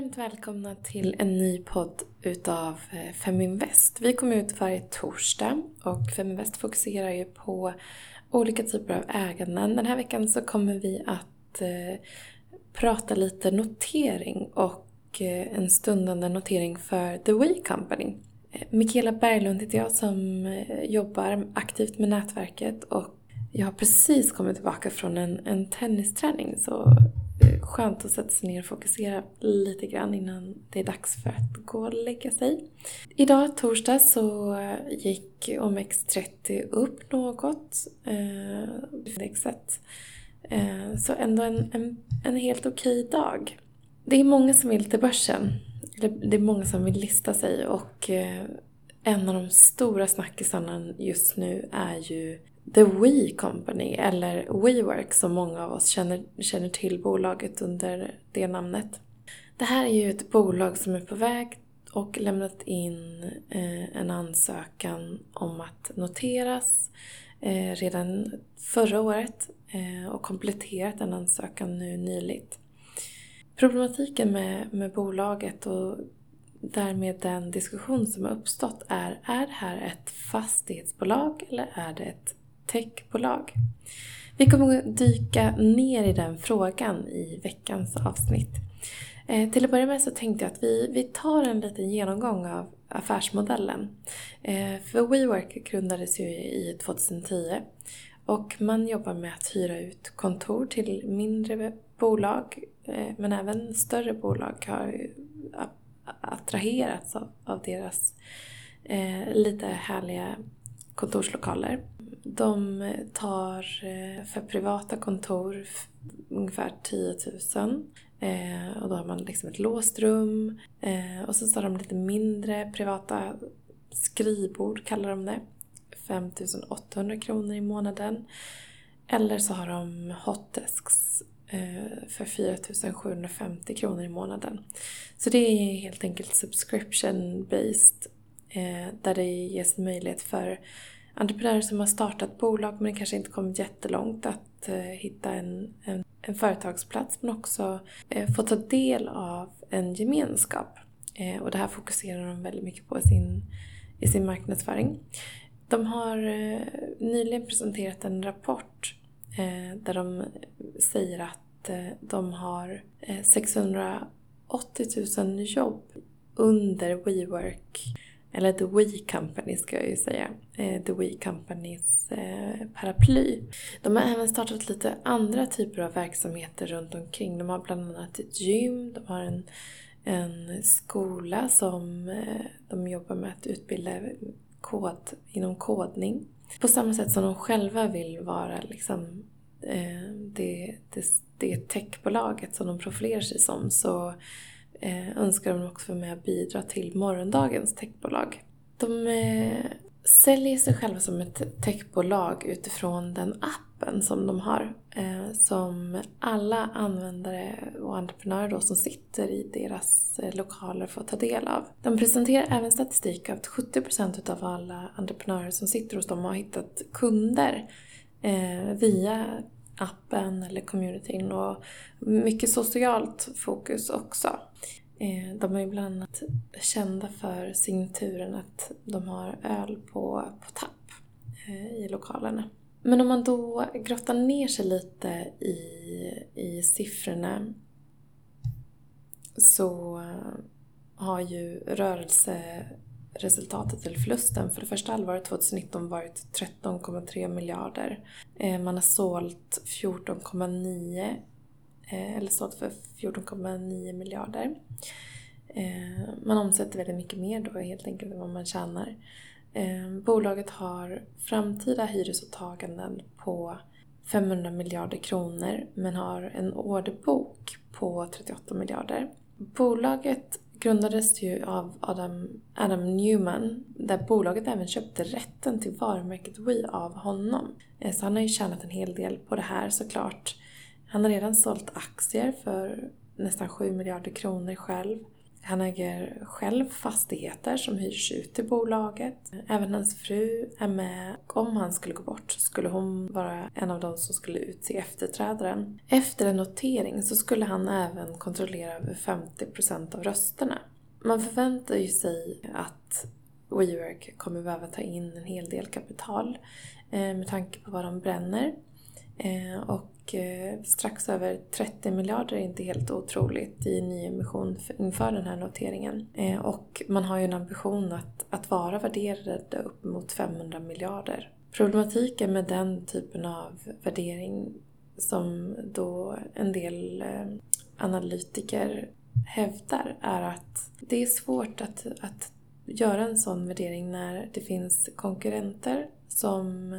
Varmt välkomna till en ny podd utav eh, Feminvest. Vi kommer ut varje torsdag och Feminvest fokuserar ju på olika typer av äganden. Den här veckan så kommer vi att eh, prata lite notering och eh, en stundande notering för The We Company. Mikaela Berglund heter jag som jobbar aktivt med nätverket och jag har precis kommit tillbaka från en, en tennisträning så skönt att sätta sig ner och fokusera lite grann innan det är dags för att gå och lägga sig. Idag torsdag så gick OMX30 upp något. Eh, eh, så ändå en, en, en helt okej dag. Det är många som vill till börsen. Det är många som vill lista sig och eh, en av de stora snackisarna just nu är ju The We Company, eller WeWork som många av oss känner, känner till bolaget under det namnet. Det här är ju ett bolag som är på väg och lämnat in eh, en ansökan om att noteras eh, redan förra året eh, och kompletterat den ansökan nu nyligt. Problematiken med, med bolaget och därmed den diskussion som har uppstått är, är det här ett fastighetsbolag eller är det ett techbolag? Vi kommer att dyka ner i den frågan i veckans avsnitt. Eh, till att börja med så tänkte jag att vi, vi tar en liten genomgång av affärsmodellen. Eh, för WeWork grundades ju i 2010 och man jobbar med att hyra ut kontor till mindre bolag eh, men även större bolag har attraherats av, av deras eh, lite härliga kontorslokaler. De eh, tar eh, för privata kontor ungefär 10 000 eh, och då har man liksom ett låst rum eh, och så har de lite mindre privata skrivbord kallar de det. 5 800 kronor i månaden. Eller så har de hotdesks eh, för 4 750 kronor i månaden. Så det är helt enkelt subscription based där det ges möjlighet för entreprenörer som har startat bolag men kanske inte kommit jättelångt att eh, hitta en, en, en, företagsplats men också eh, få ta del av en gemenskap. Eh, och det här fokuserar de väldigt mycket på i sin, i sin marknadsföring. De har eh, nyligen presenterat en rapport eh, där de säger att eh, de har eh, 680 000 jobb under WeWork eller The We Company ska jag ju säga, eh, The We Companys eh, paraply. De har även startat lite andra typer av verksamheter runt omkring. De har bland annat ett gym, de har en, en skola som eh, de jobbar med att utbilda kod, inom kodning. På samma sätt som de själva vill vara liksom, det, det, det techbolaget som de profilerar sig som så eh, önskar de också vara med och bidra till morgondagens techbolag. De eh, säljer sig själva som ett techbolag utifrån den appen som de har. Eh, som alla användare och entreprenörer då som sitter i deras eh, lokaler får ta del av. De presenterar även statistik att 70% av alla entreprenörer som sitter hos dem har hittat kunder eh, via appen eller communityn och mycket socialt fokus också. Eh, de är ju bland annat kända för signaturen att de har öl på, på tapp eh, i lokalerna. Men om man då grottar ner sig lite i, i siffrorna så har ju rörelse resultatet eller förlusten, för det första halvåret 2019 varit 13,3 miljarder. Eh, man har sålt 14,9 eh, eller sålt för 14,9 miljarder. Eh, man omsätter väldigt mycket mer då helt enkelt än vad man tjänar. Bolaget har framtida hyresåtaganden på 500 miljarder kronor men har en orderbok på 38 miljarder. Bolaget grundades ju av Adam, Adam Newman där bolaget även köpte rätten till varumärket We av honom. Eh, så han har ju tjänat en hel del på det här såklart. Han har redan sålt aktier för nästan 7 miljarder kronor själv. Han äger själv fastigheter som hyrs ut till bolaget. Även hans fru är med. Om han skulle gå bort så skulle hon vara en av de som skulle utse efterträdaren. Efter en notering så skulle han även kontrollera över 50% av rösterna. Man förväntar ju sig att WeWork kommer behöva ta in en hel del kapital eh, med tanke på vad de bränner. Eh, och och strax över 30 miljarder är inte helt otroligt i nyemission inför den här noteringen. Eh, och man har ju en ambition att, att vara värderade upp mot 500 miljarder. Problematiken med den typen av värdering som då en del eh, analytiker hävdar är att det är svårt att, att göra en sån värdering när det finns konkurrenter som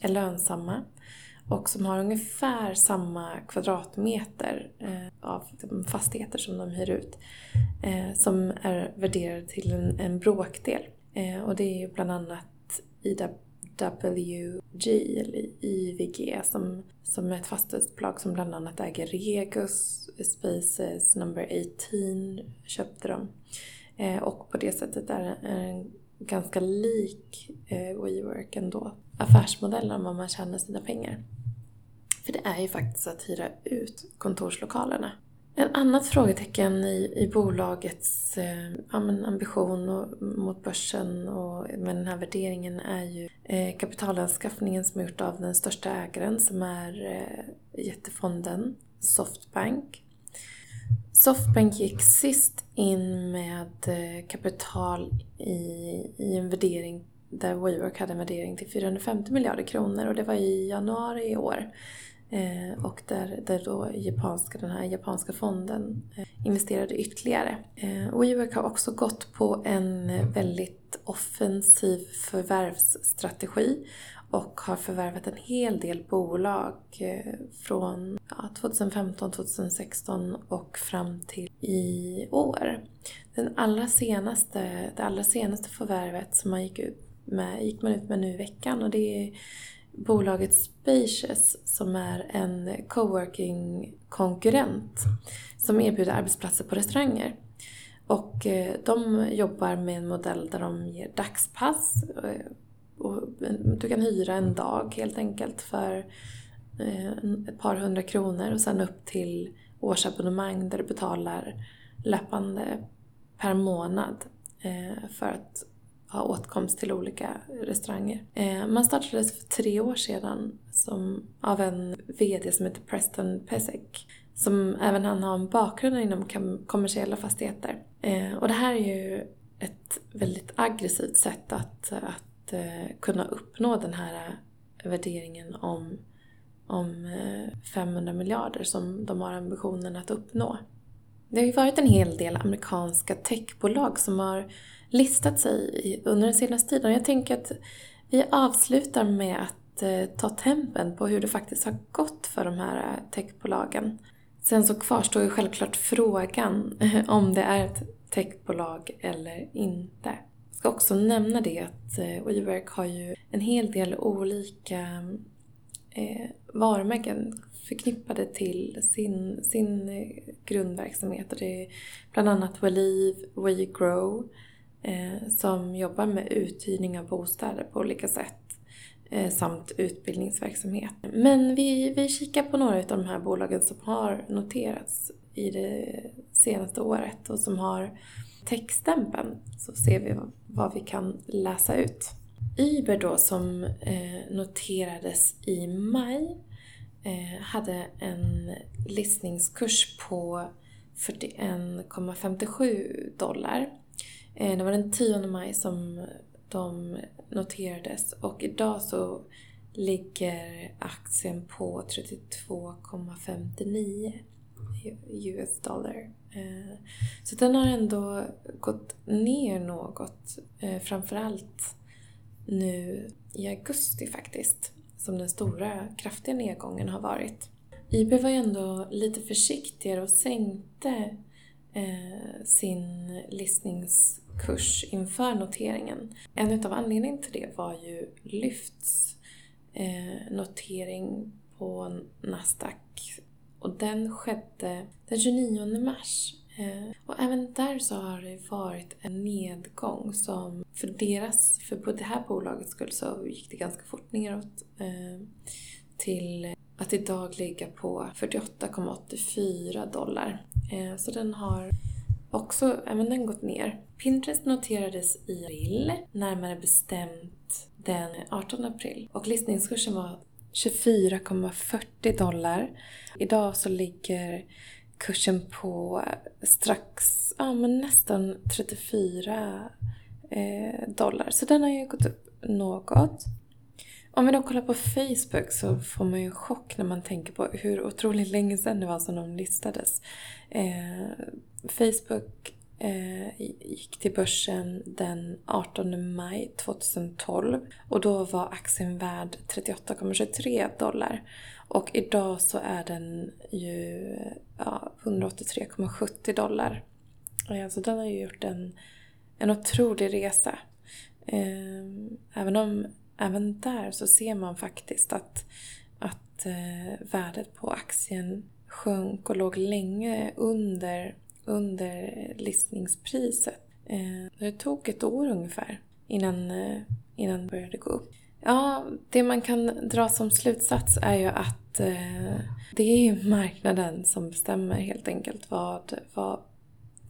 är lönsamma och som har ungefär samma kvadratmeter eh, av de fastigheter som de hyr ut eh, som är värderade till en, en bråkdel. Eh, och det är ju bland annat IWG eller IVG som, som är ett fastighetsbolag som bland annat äger Regus, Spaces, Number 18 köpte de. Eh, och på det sättet är en ganska lik eh, WeWork ändå. Affärsmodellen om man tjänar sina pengar. För det är ju faktiskt att hyra ut kontorslokalerna. En annat frågetecken i, i bolagets eh, ambition och, mot börsen och med den här värderingen är ju eh, kapitalanskaffningen som är gjort av den största ägaren som är eh, jättefonden Softbank. Softbank gick sist in med eh, kapital i, i en värdering där WeWork hade en värdering till 450 miljarder kronor och det var i januari i år. Eh, och där, där då japanska, den här japanska fonden eh, investerade ytterligare. Eh, WeWork har också gått på en eh, väldigt offensiv förvärvsstrategi och har förvärvat en hel del bolag eh, från 2015, 2016 och fram till i år. Den allra senaste, det allra senaste förvärvet som man gick, ut med, gick man ut med nu i veckan och det är bolaget Spacious som är en coworking-konkurrent som erbjuder arbetsplatser på restauranger. Och eh, de jobbar med en modell där de ger dagspass eh, och du kan hyra en dag helt enkelt för eh, ett par hundra kronor och sen upp till årsabonnemang där du betalar löpande per månad eh, för att ha åtkomst till olika restauranger. Eh, man startades för tre år sedan som, av en VD som heter Preston Pesek. Som även han har en bakgrund inom kommersiella fastigheter. Och det här är ju ett väldigt aggressivt sätt att, att Eh, kunna uppnå den här eh, värderingen om, om eh, 500 miljarder som de har ambitionen att uppnå. Det har ju varit en hel del amerikanska techbolag som har listat sig under den senaste tiden. Jag tänker att vi avslutar med att ta tempen på hur det faktiskt har gått för de här techbolagen. Sen så kvarstår ju självklart frågan om det är ett techbolag eller inte ska också nämna det att eh, WeWork har ju en hel del olika eh, varumärken förknippade till sin, sin eh, grundverksamhet. Och det är bland annat WeLive, WeGrow eh, som jobbar med uthyrning av bostäder på olika sätt eh, samt utbildningsverksamhet. Men vi, vi kikar på några av de här bolagen som har noterats i det senaste året och som har textstämpeln så ser vi vad vi kan läsa ut. Uber då som eh, noterades i maj eh, hade en listningskurs på 41,57 dollar. Eh, det var den 10 maj som de noterades och idag så ligger aktien på 32,59 US dollar. Eh, så den har ändå gått ner något, eh, framförallt nu i augusti faktiskt, som den stora kraftiga nedgången har varit. IB var ju ändå lite försiktigare och sänkte eh, sin listningskurs inför noteringen. En av anledningarna till det var ju Lyfts notering på Nasdaq och den skedde den 29 mars eh, och även där så har det varit en nedgång som för deras, för på det här bolagets skull så gick det ganska fort neråt eh, till att idag ligga på 48,84 dollar. Eh, så den har också även den gått ner. Pinterest noterades i april, närmare bestämt den 18 april. Och listningskursen var 24,40 dollar. Idag så ligger kursen på strax, ja men nästan 34 eh, dollar. Så den har ju gått upp något. Om vi då kollar på Facebook så får man ju en chock när man tänker på hur otroligt länge sedan det var som de listades. Eh, Facebook Eh, gick till börsen den 18 maj 2012 och då var aktien värd 38,23 dollar. Och idag så är den ju ja, 183,70 dollar. Eh, så den har ju gjort en, en otrolig resa. Eh, även om även där så ser man faktiskt att, att värdet på aktien sjönk och låg länge under, under listningspriset. Eh, det tog ett år ungefär innan, eh, innan det började gå upp. Ja, det man kan dra som slutsats är ju att eh, det är marknaden som bestämmer helt enkelt vad, vad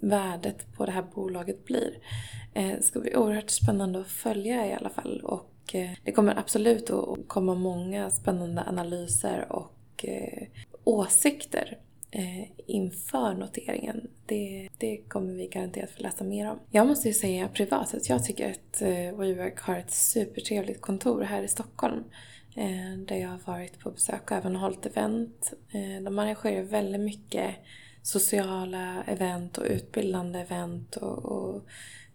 värdet på det här bolaget blir. Det ska bli oerhört spännande att följa i alla fall och det kommer absolut att komma många spännande analyser och åsikter eh, inför noteringen. Det, det kommer vi garanterat få läsa mer om. Jag måste ju säga privat att jag tycker att eh, WeWork har ett supertrevligt kontor här i Stockholm. Eh, där jag har varit på besök och även hållit event. Eh, de arrangerar väldigt mycket sociala event och utbildande event och, och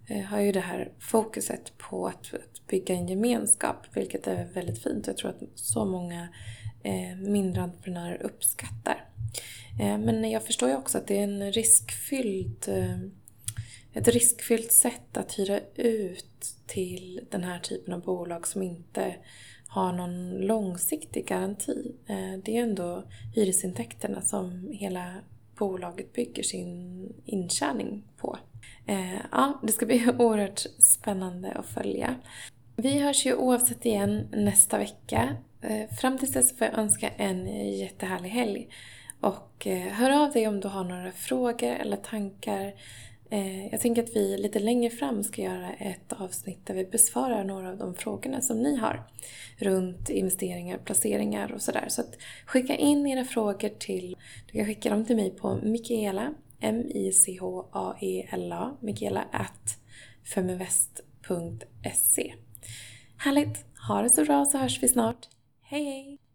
eh, har ju det här fokuset på att, att, bygga en gemenskap, vilket är väldigt fint. Jag tror att så många eh, mindre entreprenörer uppskattar. Eh, men jag förstår ju också att det är en riskfylld, eh, ett riskfyllt sätt att hyra ut till den här typen av bolag som inte har någon långsiktig garanti. Eh, det är ändå hyresintäkterna som hela bolaget bygger sin intjäning på. Ja, det ska bli oerhört spännande att följa. Vi hörs ju oavsett igen nästa vecka. Fram tills dess får jag önska en jättehärlig helg. Och eh, hör av dig om du har några frågor eller tankar. Eh, jag tänker att vi lite längre fram ska göra ett avsnitt där vi besvarar några av de frågorna som ni har runt investeringar, placeringar och sådär. Så att skicka in era frågor till, du kan skicka dem till mig på Mikaela, M-I-C-H-A-E-L-A, Mikaela at feminvest.se. Härligt! Ha det så bra så hörs vi snart. Hej hej!